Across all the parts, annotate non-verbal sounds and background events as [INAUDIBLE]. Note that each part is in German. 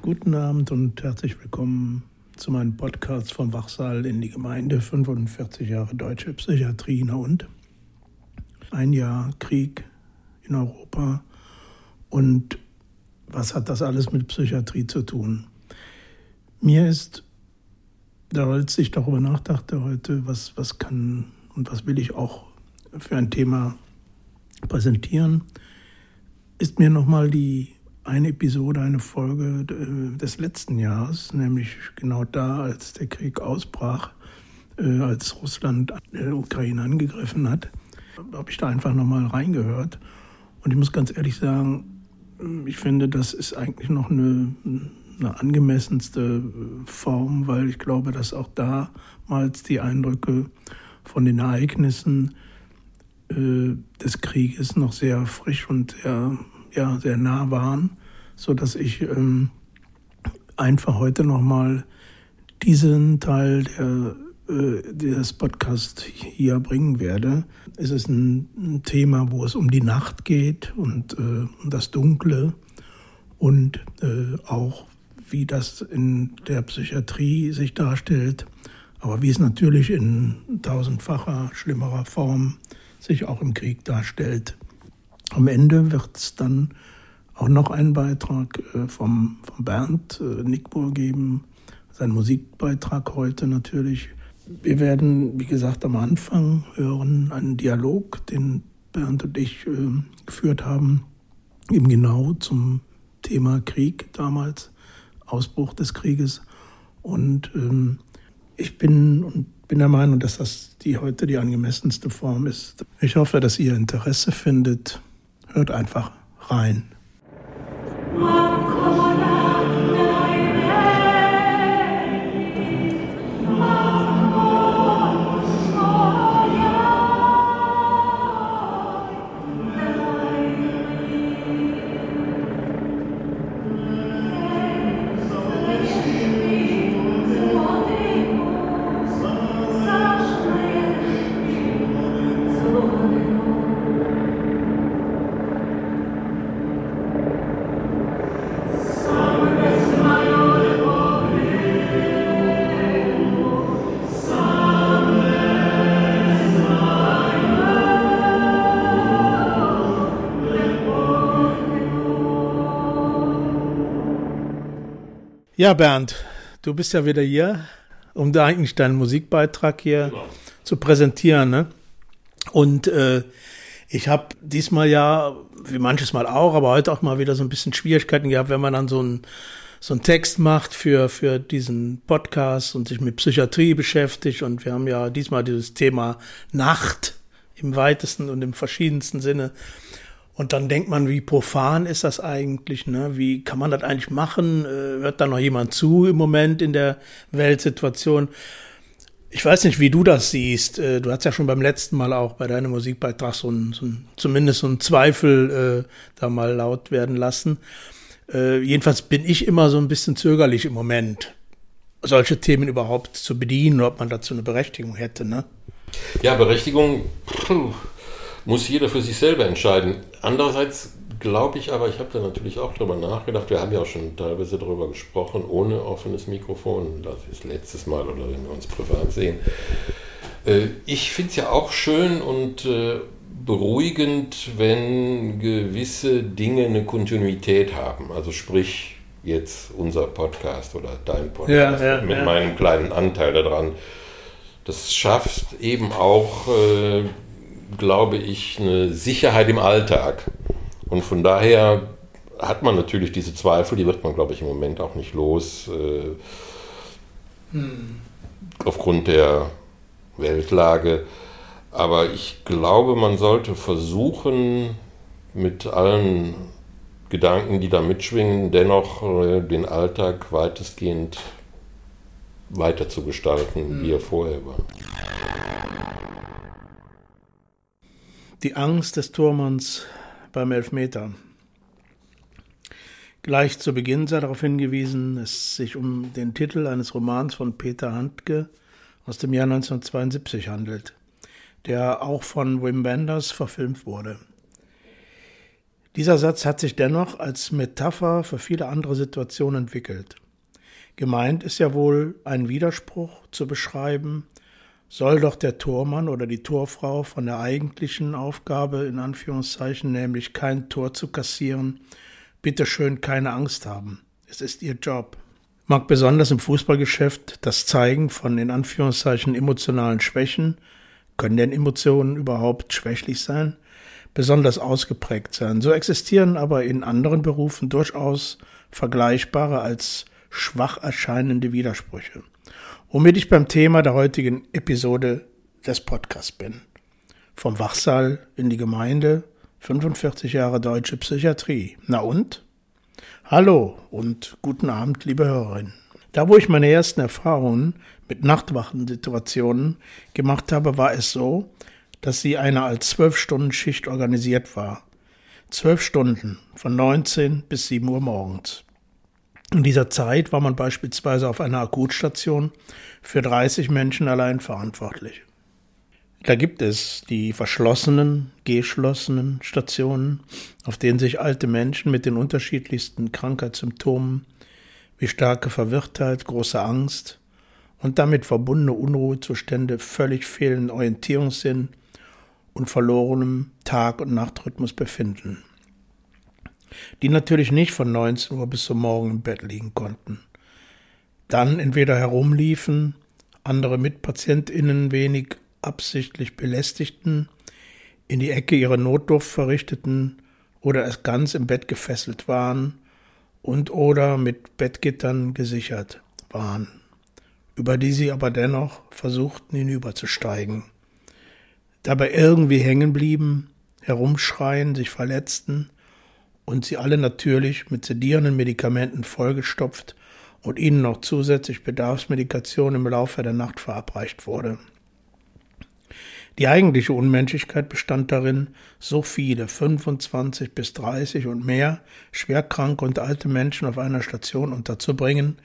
Guten Abend und herzlich willkommen zu meinem Podcast vom Wachsaal in die Gemeinde 45 Jahre deutsche Psychiatrie und ein Jahr Krieg in Europa und was hat das alles mit Psychiatrie zu tun? Mir ist, als ich darüber nachdachte heute, was, was kann und was will ich auch für ein Thema präsentieren, ist mir nochmal die eine Episode, eine Folge äh, des letzten Jahres, nämlich genau da, als der Krieg ausbrach, äh, als Russland die Ukraine angegriffen hat, habe ich da einfach nochmal reingehört. Und ich muss ganz ehrlich sagen, ich finde, das ist eigentlich noch eine, eine angemessenste Form, weil ich glaube, dass auch damals die Eindrücke von den Ereignissen äh, des Krieges noch sehr frisch und sehr, ja, sehr nah waren, so dass ich ähm, einfach heute nochmal diesen Teil der, äh, des Podcasts hier bringen werde. Es ist ein, ein, Thema, wo es um die Nacht geht und äh, das Dunkle und äh, auch wie das in der Psychiatrie sich darstellt, aber wie es natürlich in tausendfacher, schlimmerer Form sich auch im Krieg darstellt. Am Ende wird es dann auch noch einen Beitrag äh, vom, vom Bernd äh, Nickbohr geben, sein Musikbeitrag heute natürlich. Wir werden, wie gesagt, am Anfang hören einen Dialog, den Bernd und ich äh, geführt haben, eben genau zum Thema Krieg damals, Ausbruch des Krieges. Und ähm, ich bin und bin der Meinung, dass das die heute die angemessenste Form ist. Ich hoffe, dass ihr Interesse findet. Hört einfach rein. Ja, Bernd, du bist ja wieder hier, um da eigentlich deinen Musikbeitrag hier genau. zu präsentieren. Ne? Und äh, ich habe diesmal ja, wie manches Mal auch, aber heute auch mal wieder so ein bisschen Schwierigkeiten gehabt, wenn man dann so ein so einen Text macht für, für diesen Podcast und sich mit Psychiatrie beschäftigt. Und wir haben ja diesmal dieses Thema Nacht im weitesten und im verschiedensten Sinne. Und dann denkt man, wie profan ist das eigentlich? Ne? Wie kann man das eigentlich machen? Äh, hört da noch jemand zu im Moment in der Weltsituation? Ich weiß nicht, wie du das siehst. Äh, du hast ja schon beim letzten Mal auch bei deinem Musikbeitrag so ein, so ein zumindest so ein Zweifel äh, da mal laut werden lassen. Äh, jedenfalls bin ich immer so ein bisschen zögerlich im Moment, solche Themen überhaupt zu bedienen, ob man dazu eine Berechtigung hätte. Ne? Ja, Berechtigung. Puh muss jeder für sich selber entscheiden. Andererseits glaube ich aber, ich habe da natürlich auch drüber nachgedacht, wir haben ja auch schon teilweise darüber gesprochen, ohne offenes Mikrofon, das ist letztes Mal oder wenn wir uns privat sehen. Äh, ich finde es ja auch schön und äh, beruhigend, wenn gewisse Dinge eine Kontinuität haben. Also sprich jetzt unser Podcast oder dein Podcast ja, ja, mit ja. meinem kleinen Anteil daran. Das schafft eben auch äh, glaube ich, eine Sicherheit im Alltag. Und von daher hat man natürlich diese Zweifel, die wird man, glaube ich, im Moment auch nicht los. Äh, hm. Aufgrund der Weltlage. Aber ich glaube, man sollte versuchen, mit allen Gedanken, die da mitschwingen, dennoch äh, den Alltag weitestgehend weiter zu gestalten, hm. wie er vorher war. Die Angst des Turmanns beim Elfmeter. Gleich zu Beginn sei darauf hingewiesen, es sich um den Titel eines Romans von Peter Handke aus dem Jahr 1972 handelt. der auch von Wim Wenders verfilmt wurde. Dieser Satz hat sich dennoch als Metapher für viele andere Situationen entwickelt. Gemeint ist ja wohl, einen Widerspruch zu beschreiben, soll doch der Tormann oder die Torfrau von der eigentlichen Aufgabe, in Anführungszeichen, nämlich kein Tor zu kassieren, bitteschön keine Angst haben. Es ist ihr Job. Mag besonders im Fußballgeschäft das Zeigen von in Anführungszeichen emotionalen Schwächen, können denn Emotionen überhaupt schwächlich sein, besonders ausgeprägt sein. So existieren aber in anderen Berufen durchaus vergleichbare als schwach erscheinende Widersprüche. Womit ich beim Thema der heutigen Episode des Podcasts bin. Vom Wachsaal in die Gemeinde, 45 Jahre deutsche Psychiatrie. Na und? Hallo und guten Abend, liebe Hörerinnen. Da, wo ich meine ersten Erfahrungen mit Nachtwachensituationen gemacht habe, war es so, dass sie eine als zwölf Stunden Schicht organisiert war. Zwölf Stunden von 19 bis 7 Uhr morgens. In dieser Zeit war man beispielsweise auf einer Akutstation für 30 Menschen allein verantwortlich. Da gibt es die verschlossenen, geschlossenen Stationen, auf denen sich alte Menschen mit den unterschiedlichsten Krankheitssymptomen wie starke Verwirrtheit, große Angst und damit verbundene Unruhezustände, völlig fehlenden Orientierungssinn und verlorenem Tag- und Nachtrhythmus befinden die natürlich nicht von 19 Uhr bis zum Morgen im Bett liegen konnten. Dann entweder herumliefen, andere MitpatientInnen wenig absichtlich belästigten, in die Ecke ihre Notdurft verrichteten oder es ganz im Bett gefesselt waren und oder mit Bettgittern gesichert waren, über die sie aber dennoch versuchten hinüberzusteigen. Dabei irgendwie hängen blieben, herumschreien, sich verletzten und sie alle natürlich mit sedierenden Medikamenten vollgestopft und ihnen noch zusätzlich Bedarfsmedikation im Laufe der Nacht verabreicht wurde. Die eigentliche Unmenschlichkeit bestand darin, so viele, 25 bis 30 und mehr, schwerkranke und alte Menschen auf einer Station unterzubringen,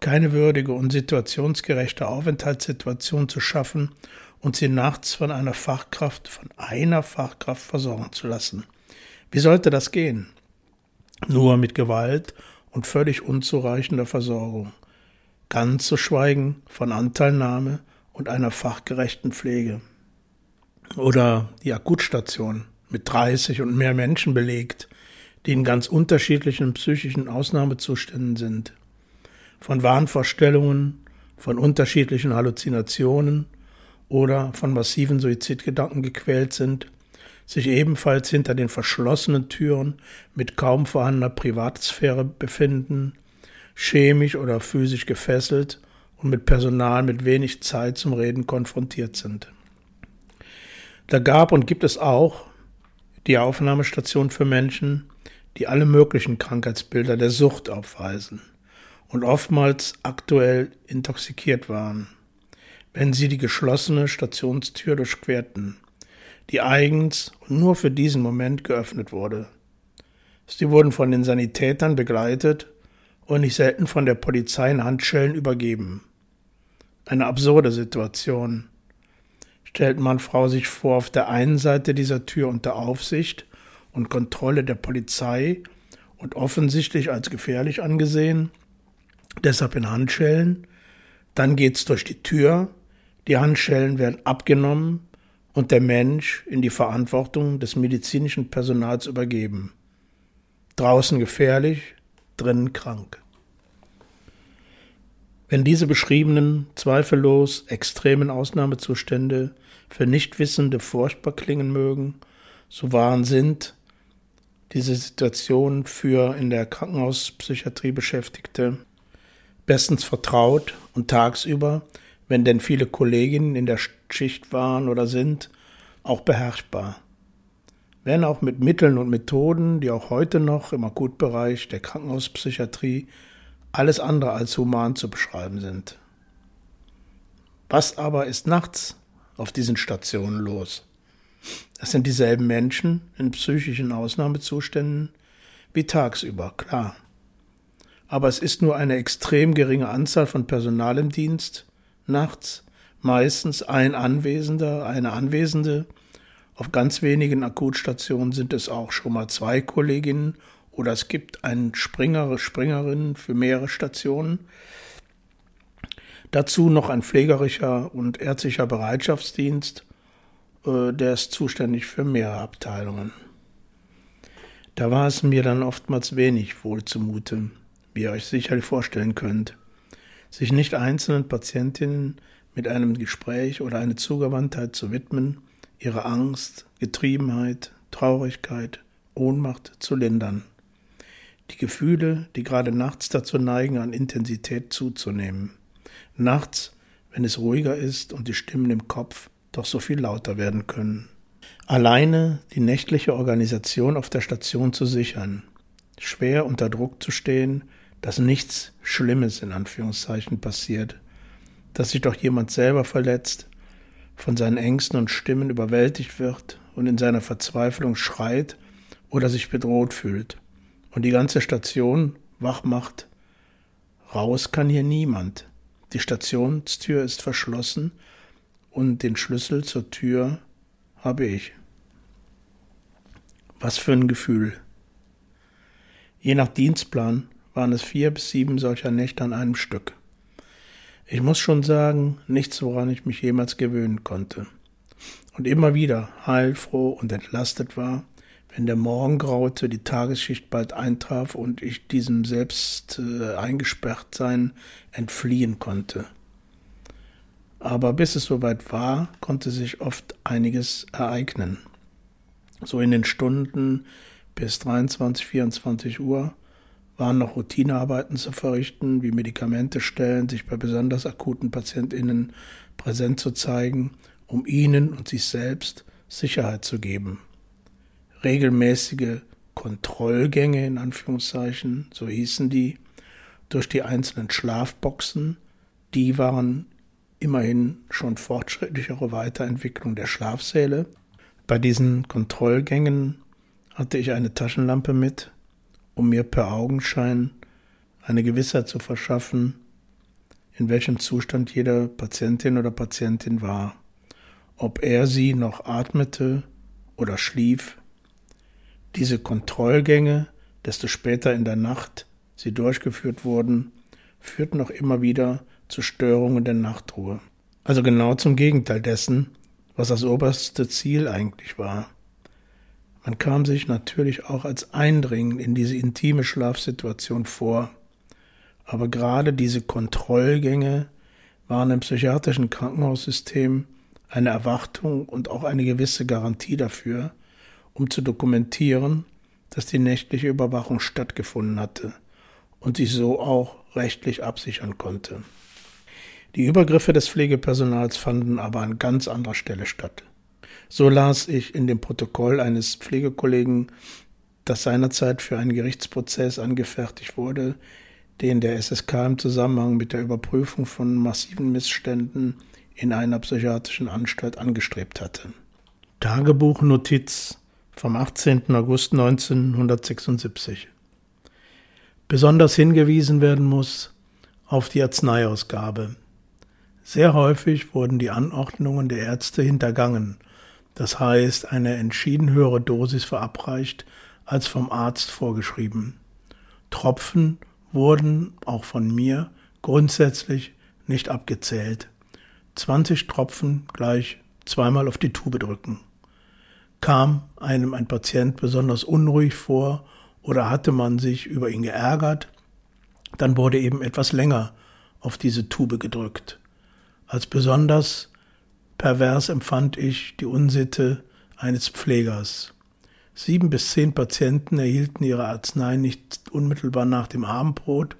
keine würdige und situationsgerechte Aufenthaltssituation zu schaffen und sie nachts von einer Fachkraft, von einer Fachkraft versorgen zu lassen. Wie sollte das gehen? Nur mit Gewalt und völlig unzureichender Versorgung, ganz zu schweigen von Anteilnahme und einer fachgerechten Pflege. Oder die Akutstation mit 30 und mehr Menschen belegt, die in ganz unterschiedlichen psychischen Ausnahmezuständen sind. Von Wahnvorstellungen, von unterschiedlichen Halluzinationen oder von massiven Suizidgedanken gequält sind sich ebenfalls hinter den verschlossenen Türen mit kaum vorhandener Privatsphäre befinden, chemisch oder physisch gefesselt und mit Personal mit wenig Zeit zum Reden konfrontiert sind. Da gab und gibt es auch die Aufnahmestation für Menschen, die alle möglichen Krankheitsbilder der Sucht aufweisen und oftmals aktuell intoxikiert waren, wenn sie die geschlossene Stationstür durchquerten die eigens und nur für diesen Moment geöffnet wurde. Sie wurden von den Sanitätern begleitet und nicht selten von der Polizei in Handschellen übergeben. Eine absurde Situation. Stellt man Frau sich vor, auf der einen Seite dieser Tür unter Aufsicht und Kontrolle der Polizei und offensichtlich als gefährlich angesehen, deshalb in Handschellen, dann geht's durch die Tür, die Handschellen werden abgenommen, und der Mensch in die Verantwortung des medizinischen Personals übergeben. Draußen gefährlich, drinnen krank. Wenn diese beschriebenen, zweifellos extremen Ausnahmezustände für Nichtwissende furchtbar klingen mögen, so waren sind diese Situationen für in der Krankenhauspsychiatrie Beschäftigte bestens vertraut und tagsüber wenn denn viele Kolleginnen in der Schicht waren oder sind, auch beherrschbar. Wenn auch mit Mitteln und Methoden, die auch heute noch im Akutbereich der Krankenhauspsychiatrie alles andere als human zu beschreiben sind. Was aber ist nachts auf diesen Stationen los? Das sind dieselben Menschen in psychischen Ausnahmezuständen wie tagsüber, klar. Aber es ist nur eine extrem geringe Anzahl von Personal im Dienst, nachts, meistens ein Anwesender, eine Anwesende. Auf ganz wenigen Akutstationen sind es auch schon mal zwei Kolleginnen oder es gibt einen Springer, Springerin für mehrere Stationen. Dazu noch ein pflegerischer und ärztlicher Bereitschaftsdienst, äh, der ist zuständig für mehrere Abteilungen. Da war es mir dann oftmals wenig wohl zumute, wie ihr euch sicherlich vorstellen könnt. Sich nicht einzelnen Patientinnen mit einem Gespräch oder eine Zugewandtheit zu widmen, ihre Angst, Getriebenheit, Traurigkeit, Ohnmacht zu lindern. Die Gefühle, die gerade nachts dazu neigen, an Intensität zuzunehmen. Nachts, wenn es ruhiger ist und die Stimmen im Kopf doch so viel lauter werden können. Alleine die nächtliche Organisation auf der Station zu sichern, schwer unter Druck zu stehen, dass nichts Schlimmes in Anführungszeichen passiert, dass sich doch jemand selber verletzt, von seinen Ängsten und Stimmen überwältigt wird und in seiner Verzweiflung schreit oder sich bedroht fühlt und die ganze Station wach macht. Raus kann hier niemand. Die Stationstür ist verschlossen und den Schlüssel zur Tür habe ich. Was für ein Gefühl. Je nach Dienstplan waren es vier bis sieben solcher Nächte an einem Stück. Ich muss schon sagen, nichts, woran ich mich jemals gewöhnen konnte. Und immer wieder heilfroh und entlastet war, wenn der Morgen graute, die Tagesschicht bald eintraf und ich diesem selbst äh, eingesperrt sein entfliehen konnte. Aber bis es soweit war, konnte sich oft einiges ereignen. So in den Stunden bis 23, 24 Uhr waren noch Routinearbeiten zu verrichten, wie Medikamente stellen, sich bei besonders akuten PatientInnen präsent zu zeigen, um ihnen und sich selbst Sicherheit zu geben regelmäßige Kontrollgänge in Anführungszeichen, so hießen die, durch die einzelnen Schlafboxen, die waren immerhin schon fortschrittlichere Weiterentwicklung der Schlafsäle. Bei diesen Kontrollgängen hatte ich eine Taschenlampe mit, um mir per Augenschein eine Gewissheit zu verschaffen, in welchem Zustand jede Patientin oder Patientin war, ob er sie noch atmete oder schlief diese Kontrollgänge, desto später in der Nacht sie durchgeführt wurden, führten noch immer wieder zu Störungen der Nachtruhe. Also genau zum Gegenteil dessen, was das oberste Ziel eigentlich war. Man kam sich natürlich auch als Eindringen in diese intime Schlafsituation vor, aber gerade diese Kontrollgänge waren im psychiatrischen Krankenhaussystem eine Erwartung und auch eine gewisse Garantie dafür, um zu dokumentieren, dass die nächtliche Überwachung stattgefunden hatte und sich so auch rechtlich absichern konnte. Die Übergriffe des Pflegepersonals fanden aber an ganz anderer Stelle statt. So las ich in dem Protokoll eines Pflegekollegen, das seinerzeit für einen Gerichtsprozess angefertigt wurde, den der SSK im Zusammenhang mit der Überprüfung von massiven Missständen in einer psychiatrischen Anstalt angestrebt hatte. Tagebuchnotiz vom 18. August 1976. Besonders hingewiesen werden muss auf die Arzneiausgabe. Sehr häufig wurden die Anordnungen der Ärzte hintergangen, das heißt eine entschieden höhere Dosis verabreicht als vom Arzt vorgeschrieben. Tropfen wurden, auch von mir, grundsätzlich nicht abgezählt. 20 Tropfen gleich zweimal auf die Tube drücken. Kam einem ein Patient besonders unruhig vor oder hatte man sich über ihn geärgert, dann wurde eben etwas länger auf diese Tube gedrückt. Als besonders pervers empfand ich die Unsitte eines Pflegers. Sieben bis zehn Patienten erhielten ihre Arznei nicht unmittelbar nach dem Abendbrot,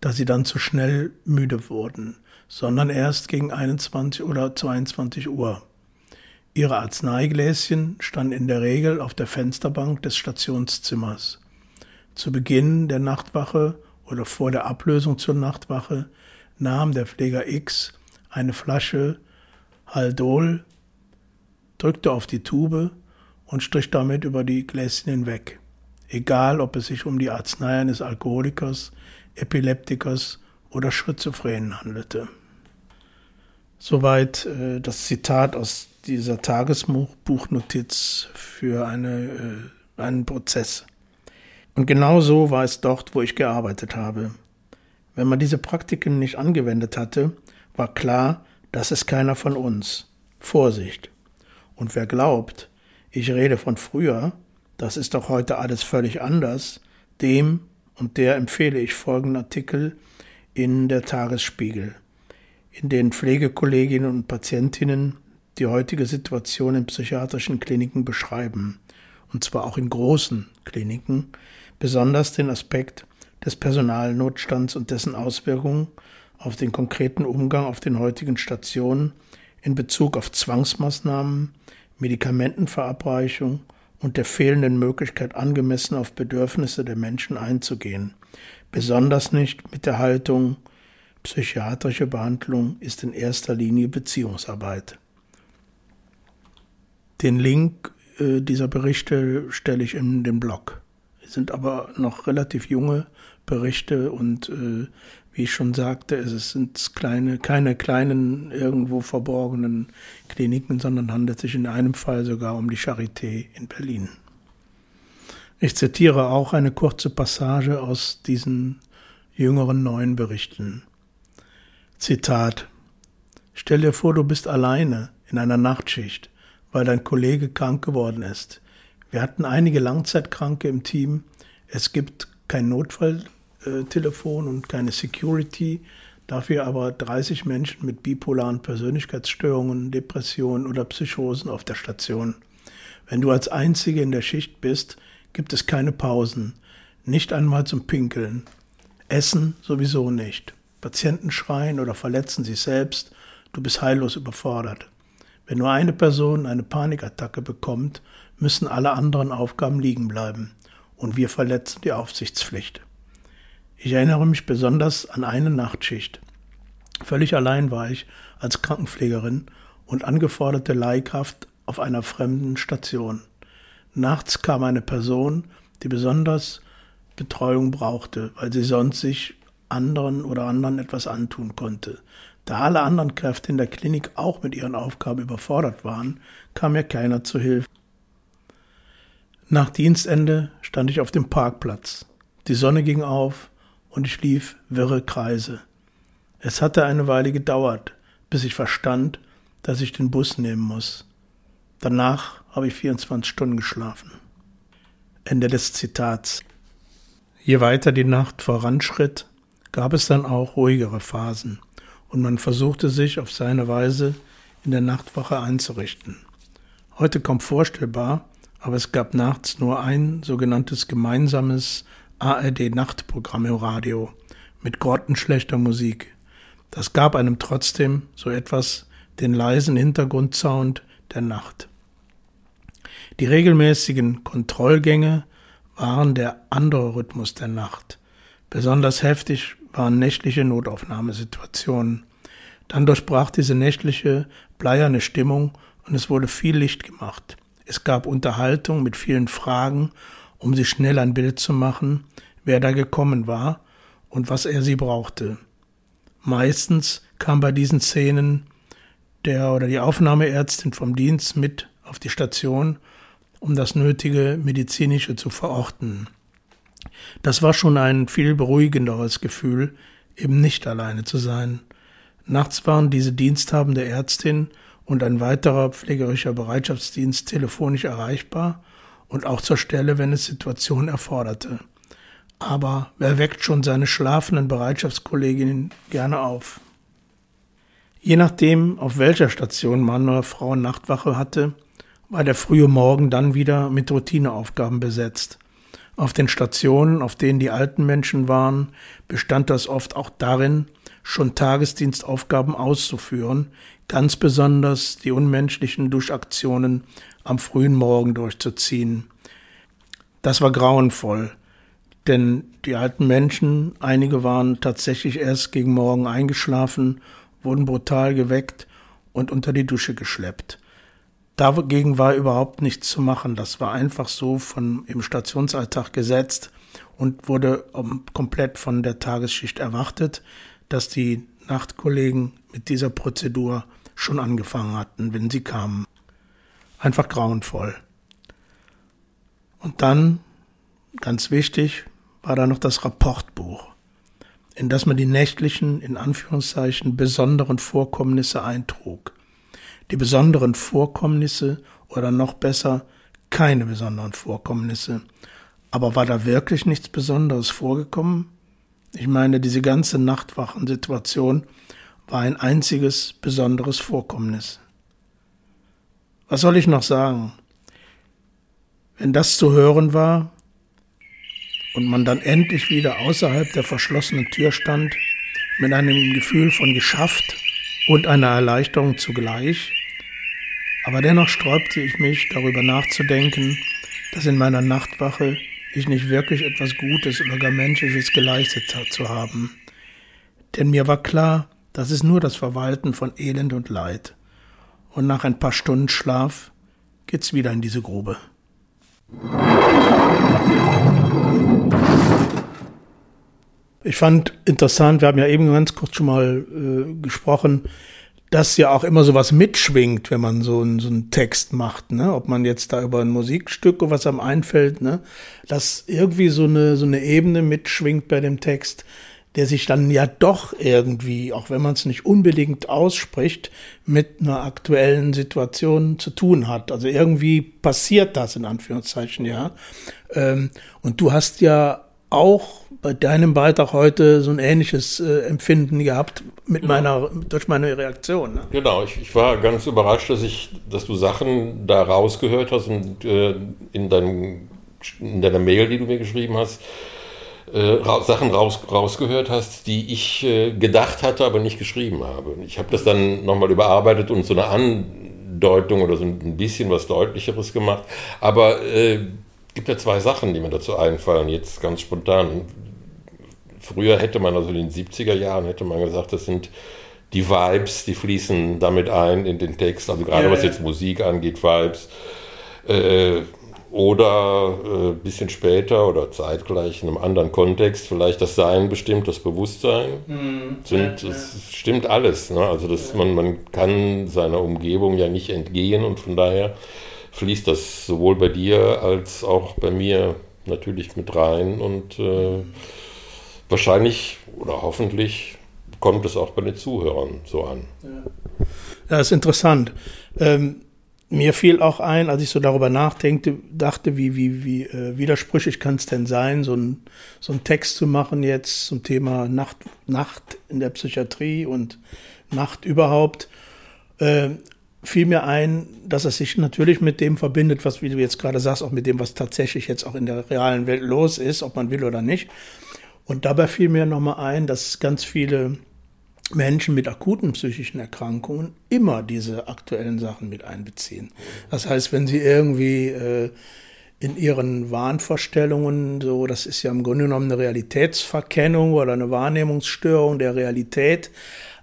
da sie dann zu schnell müde wurden, sondern erst gegen 21 oder 22 Uhr. Ihre Arzneigläschen standen in der Regel auf der Fensterbank des Stationszimmers. Zu Beginn der Nachtwache oder vor der Ablösung zur Nachtwache nahm der Pfleger X eine Flasche Haldol, drückte auf die Tube und strich damit über die Gläschen hinweg. Egal, ob es sich um die Arznei eines Alkoholikers, Epileptikers oder Schizophrenen handelte. Soweit äh, das Zitat aus dieser Tagesbuchnotiz für eine, äh, einen Prozess. Und genau so war es dort, wo ich gearbeitet habe. Wenn man diese Praktiken nicht angewendet hatte, war klar, das ist keiner von uns. Vorsicht. Und wer glaubt, ich rede von früher, das ist doch heute alles völlig anders, dem und der empfehle ich folgenden Artikel in der Tagesspiegel, in den Pflegekolleginnen und Patientinnen die heutige Situation in psychiatrischen Kliniken beschreiben, und zwar auch in großen Kliniken, besonders den Aspekt des Personalnotstands und dessen Auswirkungen auf den konkreten Umgang auf den heutigen Stationen in Bezug auf Zwangsmaßnahmen, Medikamentenverabreichung und der fehlenden Möglichkeit, angemessen auf Bedürfnisse der Menschen einzugehen, besonders nicht mit der Haltung, psychiatrische Behandlung ist in erster Linie Beziehungsarbeit. Den Link äh, dieser Berichte stelle ich in den Blog. Es sind aber noch relativ junge Berichte und äh, wie ich schon sagte, es sind kleine, keine kleinen, irgendwo verborgenen Kliniken, sondern handelt sich in einem Fall sogar um die Charité in Berlin. Ich zitiere auch eine kurze Passage aus diesen jüngeren neuen Berichten. Zitat Stell dir vor, du bist alleine in einer Nachtschicht, weil dein Kollege krank geworden ist. Wir hatten einige Langzeitkranke im Team. Es gibt kein Notfall, äh, Telefon und keine Security, dafür aber 30 Menschen mit bipolaren Persönlichkeitsstörungen, Depressionen oder Psychosen auf der Station. Wenn du als Einzige in der Schicht bist, gibt es keine Pausen, nicht einmal zum Pinkeln. Essen sowieso nicht. Patienten schreien oder verletzen sich selbst, du bist heillos überfordert. Wenn nur eine Person eine Panikattacke bekommt, müssen alle anderen Aufgaben liegen bleiben und wir verletzen die Aufsichtspflicht. Ich erinnere mich besonders an eine Nachtschicht. Völlig allein war ich als Krankenpflegerin und angeforderte Leihkraft auf einer fremden Station. Nachts kam eine Person, die besonders Betreuung brauchte, weil sie sonst sich anderen oder anderen etwas antun konnte. Da alle anderen Kräfte in der Klinik auch mit ihren Aufgaben überfordert waren, kam mir keiner zu Hilfe. Nach Dienstende stand ich auf dem Parkplatz. Die Sonne ging auf, und ich lief wirre Kreise. Es hatte eine Weile gedauert, bis ich verstand, dass ich den Bus nehmen muss. Danach habe ich 24 Stunden geschlafen. Ende des Zitats. Je weiter die Nacht voranschritt, gab es dann auch ruhigere Phasen und man versuchte sich auf seine Weise in der Nachtwache einzurichten. Heute kaum vorstellbar, aber es gab nachts nur ein sogenanntes gemeinsames ARD-Nachtprogramm im Radio mit grottenschlechter Musik. Das gab einem trotzdem so etwas den leisen Hintergrundsound der Nacht. Die regelmäßigen Kontrollgänge waren der andere Rhythmus der Nacht. Besonders heftig waren nächtliche Notaufnahmesituationen. Dann durchbrach diese nächtliche, bleierne Stimmung und es wurde viel Licht gemacht. Es gab Unterhaltung mit vielen Fragen um sich schnell ein Bild zu machen, wer da gekommen war und was er sie brauchte. Meistens kam bei diesen Szenen der oder die Aufnahmeärztin vom Dienst mit auf die Station, um das nötige medizinische zu verorten. Das war schon ein viel beruhigenderes Gefühl, eben nicht alleine zu sein. Nachts waren diese diensthabende Ärztin und ein weiterer pflegerischer Bereitschaftsdienst telefonisch erreichbar und auch zur Stelle, wenn es Situation erforderte. Aber wer weckt schon seine schlafenden Bereitschaftskolleginnen gerne auf? Je nachdem, auf welcher Station Mann oder Frau Nachtwache hatte, war der frühe Morgen dann wieder mit Routineaufgaben besetzt. Auf den Stationen, auf denen die alten Menschen waren, bestand das oft auch darin, schon Tagesdienstaufgaben auszuführen, ganz besonders die unmenschlichen Duschaktionen am frühen Morgen durchzuziehen. Das war grauenvoll, denn die alten Menschen, einige waren tatsächlich erst gegen Morgen eingeschlafen, wurden brutal geweckt und unter die Dusche geschleppt. Dagegen war überhaupt nichts zu machen. Das war einfach so von im Stationsalltag gesetzt und wurde komplett von der Tagesschicht erwartet, dass die Nachtkollegen mit dieser Prozedur schon angefangen hatten, wenn sie kamen. Einfach grauenvoll. Und dann, ganz wichtig, war da noch das Rapportbuch, in das man die nächtlichen, in Anführungszeichen, besonderen Vorkommnisse eintrug. Die besonderen Vorkommnisse oder noch besser keine besonderen Vorkommnisse. Aber war da wirklich nichts Besonderes vorgekommen? Ich meine, diese ganze Nachtwachensituation war ein einziges besonderes Vorkommnis. Was soll ich noch sagen? Wenn das zu hören war und man dann endlich wieder außerhalb der verschlossenen Tür stand, mit einem Gefühl von geschafft und einer Erleichterung zugleich, aber dennoch sträubte ich mich, darüber nachzudenken, dass in meiner Nachtwache ich nicht wirklich etwas Gutes oder gar Menschliches geleistet zu haben. Denn mir war klar, das ist nur das Verwalten von Elend und Leid. Und nach ein paar Stunden Schlaf geht's wieder in diese Grube. Ich fand interessant, wir haben ja eben ganz kurz schon mal äh, gesprochen, dass ja auch immer sowas mitschwingt, wenn man so, einen, so einen Text macht, ne? Ob man jetzt da über ein Musikstück oder was einem einfällt, ne? Dass irgendwie so eine, so eine Ebene mitschwingt bei dem Text, der sich dann ja doch irgendwie, auch wenn man es nicht unbedingt ausspricht, mit einer aktuellen Situation zu tun hat. Also irgendwie passiert das in Anführungszeichen, ja. Ähm, und du hast ja auch bei deinem Beitrag heute so ein ähnliches äh, Empfinden gehabt mit genau. meiner, durch meine Reaktion. Ne? Genau, ich, ich, war ganz überrascht, dass ich, dass du Sachen da rausgehört hast und äh, in, deinem, in deiner Mail, die du mir geschrieben hast, äh, Sachen raus, rausgehört hast, die ich äh, gedacht hatte, aber nicht geschrieben habe. Ich habe das dann nochmal überarbeitet und so eine Andeutung oder so ein bisschen was Deutlicheres gemacht. Aber äh, gibt ja zwei Sachen, die mir dazu einfallen, jetzt ganz spontan. Früher hätte man, also in den 70er Jahren, hätte man gesagt, das sind die Vibes, die fließen damit ein in den Text. Also gerade ja, was jetzt Musik angeht, Vibes. Äh, oder ein äh, bisschen später oder zeitgleich in einem anderen Kontext vielleicht das Sein bestimmt, das Bewusstsein. Mhm. Sind, das stimmt alles. Ne? Also das, man, man kann seiner Umgebung ja nicht entgehen und von daher fließt das sowohl bei dir als auch bei mir natürlich mit rein und äh, wahrscheinlich oder hoffentlich kommt es auch bei den Zuhörern so an. Ja, das ist interessant. Ähm, mir fiel auch ein, als ich so darüber nachdenkte, dachte, wie, wie, wie äh, widersprüchlich kann es denn sein, so ein, so einen Text zu machen jetzt zum Thema Nacht, Nacht in der Psychiatrie und Nacht überhaupt. Äh, fiel mir ein, dass es sich natürlich mit dem verbindet, was, wie du jetzt gerade sagst, auch mit dem, was tatsächlich jetzt auch in der realen Welt los ist, ob man will oder nicht. Und dabei fiel mir nochmal ein, dass ganz viele Menschen mit akuten psychischen Erkrankungen immer diese aktuellen Sachen mit einbeziehen. Das heißt, wenn sie irgendwie äh, in ihren Wahnvorstellungen, so, das ist ja im Grunde genommen eine Realitätsverkennung oder eine Wahrnehmungsstörung der Realität,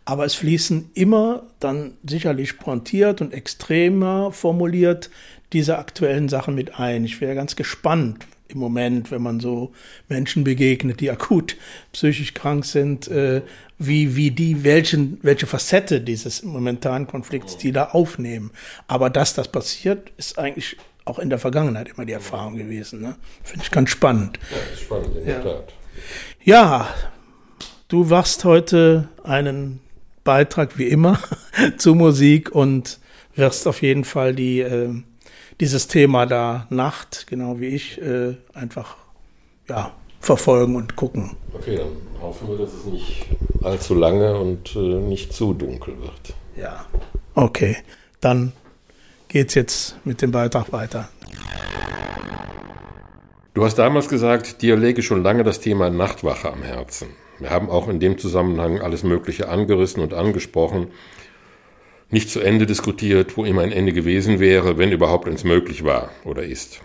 aber es fließen immer dann sicherlich pointiert und extremer formuliert diese aktuellen Sachen mit ein. Ich wäre ganz gespannt im Moment, wenn man so Menschen begegnet, die akut psychisch krank sind, äh, wie, wie die, welchen, welche Facette dieses momentanen Konflikts die da aufnehmen. Aber dass das passiert, ist eigentlich auch in der Vergangenheit immer die Erfahrung gewesen. Ne? Finde ich ganz spannend. Ja, ist spannend, in der Tat. Ja, du machst heute einen Beitrag wie immer [LAUGHS] zu Musik und wirst auf jeden Fall die, äh, dieses Thema da Nacht, genau wie ich, äh, einfach ja, verfolgen und gucken. Okay, dann hoffen wir, dass es nicht allzu lange und äh, nicht zu dunkel wird. Ja, okay. Dann geht's jetzt mit dem Beitrag weiter. Du hast damals gesagt, dir lege schon lange das Thema Nachtwache am Herzen. Wir haben auch in dem Zusammenhang alles Mögliche angerissen und angesprochen, nicht zu Ende diskutiert, wo immer ein Ende gewesen wäre, wenn überhaupt eins möglich war oder ist.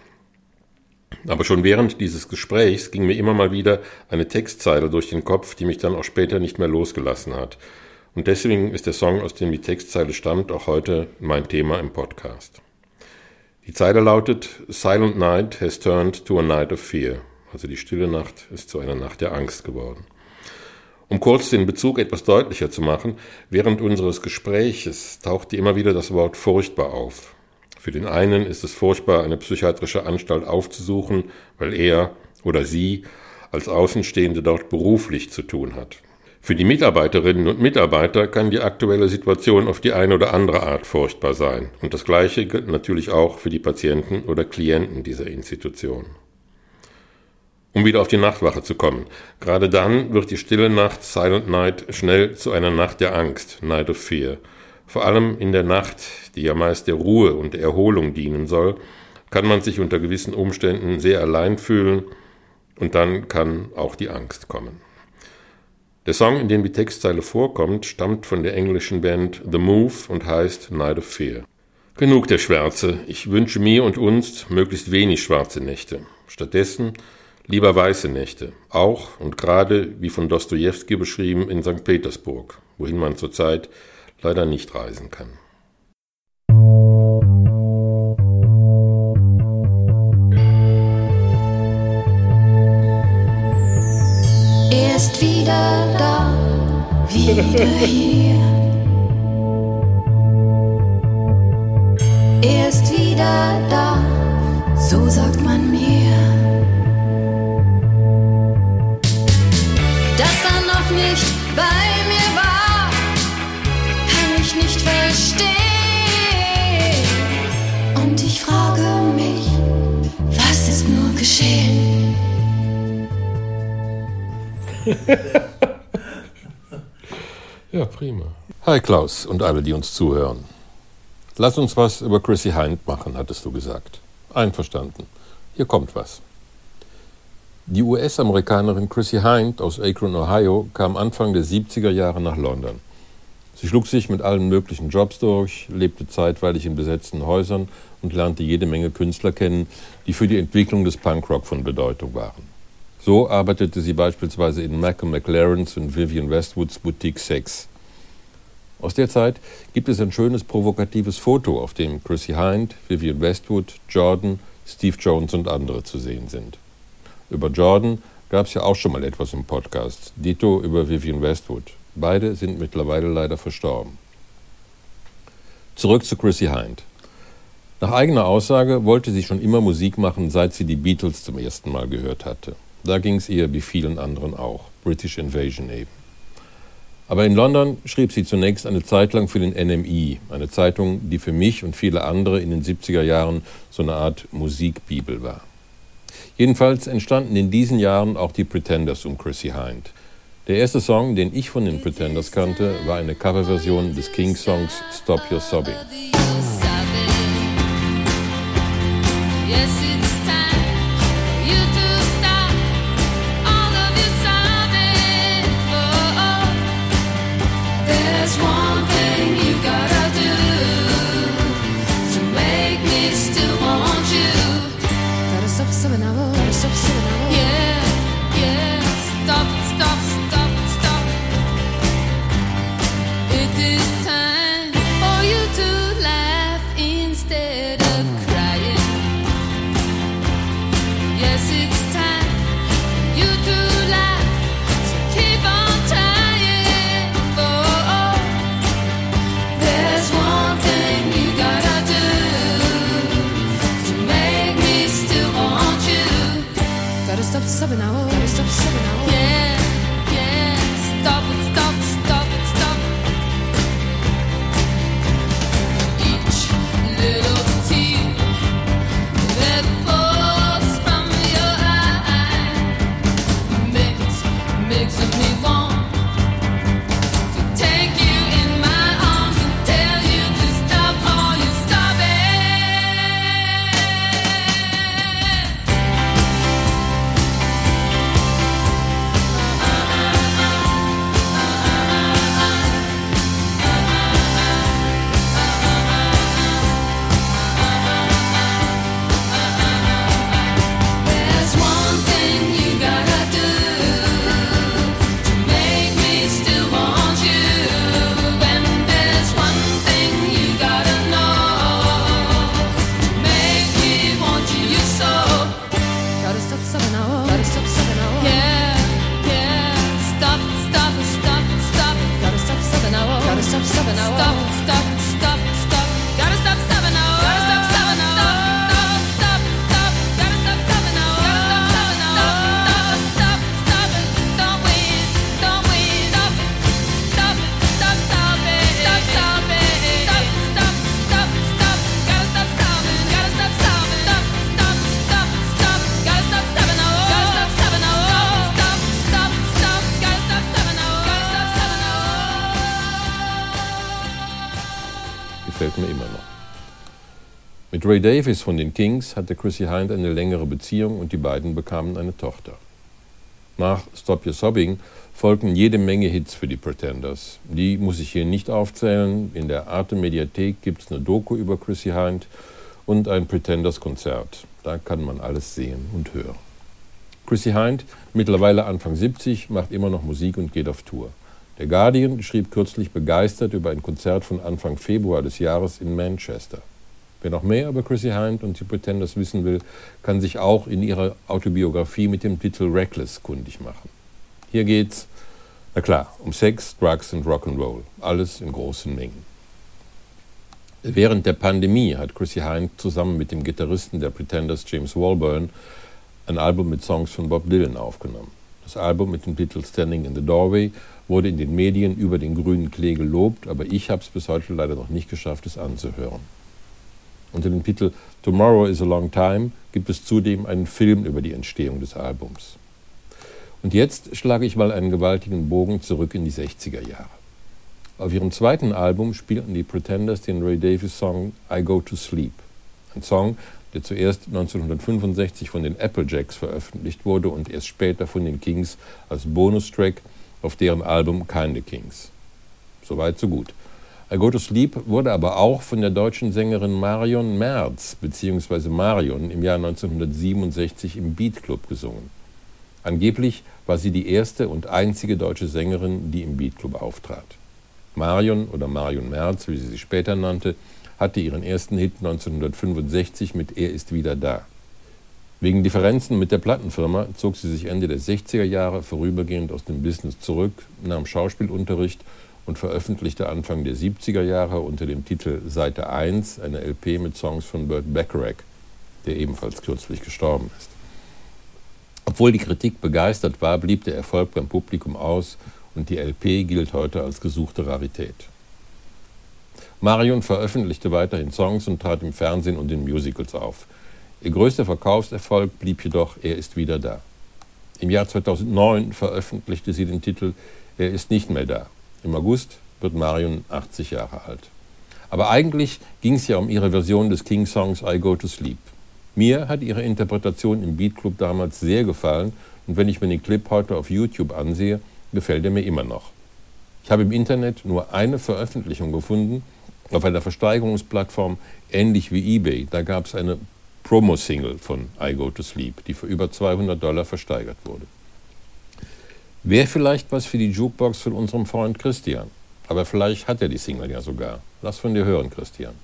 Aber schon während dieses Gesprächs ging mir immer mal wieder eine Textzeile durch den Kopf, die mich dann auch später nicht mehr losgelassen hat. Und deswegen ist der Song, aus dem die Textzeile stammt, auch heute mein Thema im Podcast. Die Zeile lautet Silent Night has turned to a night of fear. Also die stille Nacht ist zu einer Nacht der Angst geworden. Um kurz den Bezug etwas deutlicher zu machen, während unseres Gespräches tauchte immer wieder das Wort furchtbar auf. Für den einen ist es furchtbar, eine psychiatrische Anstalt aufzusuchen, weil er oder sie als Außenstehende dort beruflich zu tun hat. Für die Mitarbeiterinnen und Mitarbeiter kann die aktuelle Situation auf die eine oder andere Art furchtbar sein. Und das Gleiche gilt natürlich auch für die Patienten oder Klienten dieser Institution. Um wieder auf die Nachtwache zu kommen. Gerade dann wird die stille Nacht, Silent Night, schnell zu einer Nacht der Angst, Night of Fear. Vor allem in der Nacht, die ja meist der Ruhe und der Erholung dienen soll, kann man sich unter gewissen Umständen sehr allein fühlen und dann kann auch die Angst kommen. Der Song, in dem die Textzeile vorkommt, stammt von der englischen Band The Move und heißt Night of Fear. Genug der Schwärze. Ich wünsche mir und uns möglichst wenig schwarze Nächte. Stattdessen Lieber weiße Nächte, auch und gerade wie von Dostojewski beschrieben in St. Petersburg, wohin man zurzeit leider nicht reisen kann. Er ist wieder da, wieder hier. [LAUGHS] ja, prima. Hi Klaus und alle, die uns zuhören. Lass uns was über Chrissy Hind machen, hattest du gesagt. Einverstanden. Hier kommt was. Die US-Amerikanerin Chrissy Hind aus Akron, Ohio, kam Anfang der 70er Jahre nach London. Sie schlug sich mit allen möglichen Jobs durch, lebte zeitweilig in besetzten Häusern und lernte jede Menge Künstler kennen, die für die Entwicklung des Punkrock von Bedeutung waren. So arbeitete sie beispielsweise in Malcolm McLarens und Vivian Westwoods Boutique Sex. Aus der Zeit gibt es ein schönes provokatives Foto, auf dem Chrissy Hind, Vivian Westwood, Jordan, Steve Jones und andere zu sehen sind. Über Jordan gab es ja auch schon mal etwas im Podcast. Dito über Vivian Westwood. Beide sind mittlerweile leider verstorben. Zurück zu Chrissy Hind. Nach eigener Aussage wollte sie schon immer Musik machen, seit sie die Beatles zum ersten Mal gehört hatte. Da ging es ihr wie vielen anderen auch. British Invasion eben. Aber in London schrieb sie zunächst eine Zeit lang für den NMI, eine Zeitung, die für mich und viele andere in den 70er Jahren so eine Art Musikbibel war. Jedenfalls entstanden in diesen Jahren auch die Pretenders um Chrissy Hind. Der erste Song, den ich von den Pretenders kannte, war eine Coverversion des King-Songs Stop Your Sobbing. Yes, Ray Davis von den Kings hatte Chrissy Hind eine längere Beziehung und die beiden bekamen eine Tochter. Nach Stop Your Sobbing folgten jede Menge Hits für die Pretenders. Die muss ich hier nicht aufzählen. In der Arte Mediathek gibt es eine Doku über Chrissy Hind und ein Pretenders-Konzert. Da kann man alles sehen und hören. Chrissy Hind, mittlerweile Anfang 70, macht immer noch Musik und geht auf Tour. Der Guardian schrieb kürzlich begeistert über ein Konzert von Anfang Februar des Jahres in Manchester. Wer noch mehr über Chrissy Hind und die Pretenders wissen will, kann sich auch in ihrer Autobiografie mit dem Titel Reckless kundig machen. Hier geht's, na klar, um Sex, Drugs und Rock'n'Roll. Alles in großen Mengen. Während der Pandemie hat Chrissy Hind zusammen mit dem Gitarristen der Pretenders James Walburn ein Album mit Songs von Bob Dylan aufgenommen. Das Album mit dem Titel Standing in the Doorway wurde in den Medien über den grünen Klee gelobt, aber ich habe es bis heute leider noch nicht geschafft, es anzuhören. Unter dem Titel Tomorrow is a Long Time gibt es zudem einen Film über die Entstehung des Albums. Und jetzt schlage ich mal einen gewaltigen Bogen zurück in die 60er Jahre. Auf ihrem zweiten Album spielten die Pretenders den Ray Davis Song I Go to Sleep. Ein Song, der zuerst 1965 von den Applejacks veröffentlicht wurde und erst später von den Kings als Bonustrack auf deren Album Keine Kings. Soweit, so gut. I Go to Sleep wurde aber auch von der deutschen Sängerin Marion Merz bzw. Marion im Jahr 1967 im Beat Club gesungen. Angeblich war sie die erste und einzige deutsche Sängerin, die im Beat Club auftrat. Marion oder Marion Merz, wie sie sich später nannte, hatte ihren ersten Hit 1965 mit Er ist wieder da. Wegen Differenzen mit der Plattenfirma zog sie sich Ende der 60er Jahre vorübergehend aus dem Business zurück, nahm Schauspielunterricht und veröffentlichte Anfang der 70er Jahre unter dem Titel Seite 1 eine LP mit Songs von Burt Bacharach, der ebenfalls kürzlich gestorben ist. Obwohl die Kritik begeistert war, blieb der Erfolg beim Publikum aus und die LP gilt heute als gesuchte Rarität. Marion veröffentlichte weiterhin Songs und trat im Fernsehen und in Musicals auf. Ihr größter Verkaufserfolg blieb jedoch Er ist wieder da. Im Jahr 2009 veröffentlichte sie den Titel Er ist nicht mehr da. Im August wird Marion 80 Jahre alt. Aber eigentlich ging es ja um ihre Version des King-Songs I Go to Sleep. Mir hat ihre Interpretation im Beat Club damals sehr gefallen und wenn ich mir den Clip heute auf YouTube ansehe, gefällt er mir immer noch. Ich habe im Internet nur eine Veröffentlichung gefunden, auf einer Versteigerungsplattform ähnlich wie eBay. Da gab es eine Promo-Single von I Go to Sleep, die für über 200 Dollar versteigert wurde. Wäre vielleicht was für die Jukebox von unserem Freund Christian. Aber vielleicht hat er die Single ja sogar. Lass von dir hören, Christian.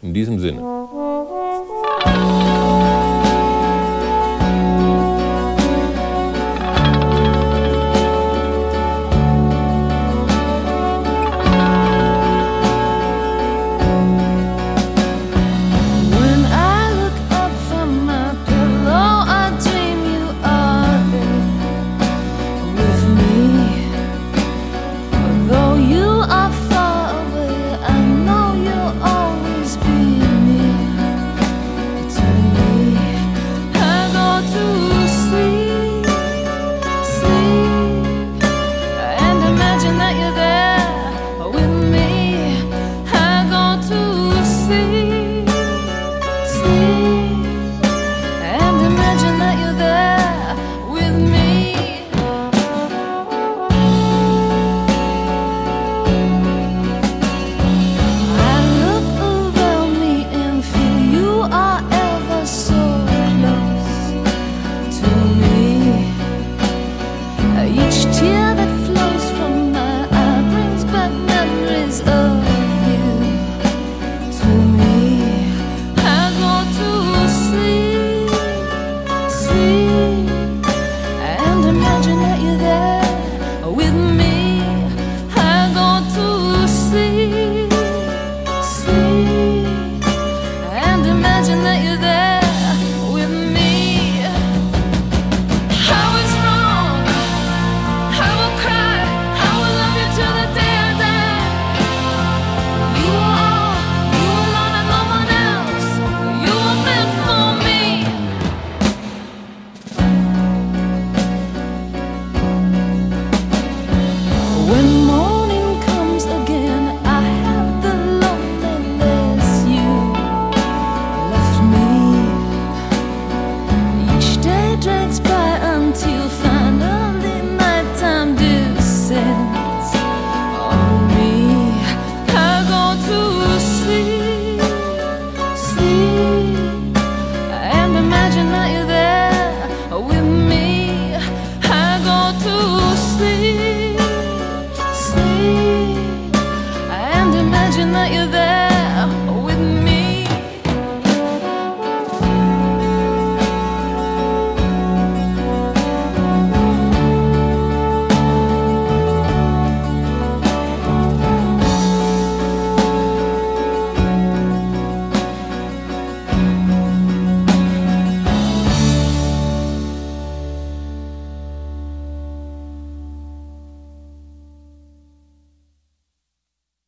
In diesem Sinne.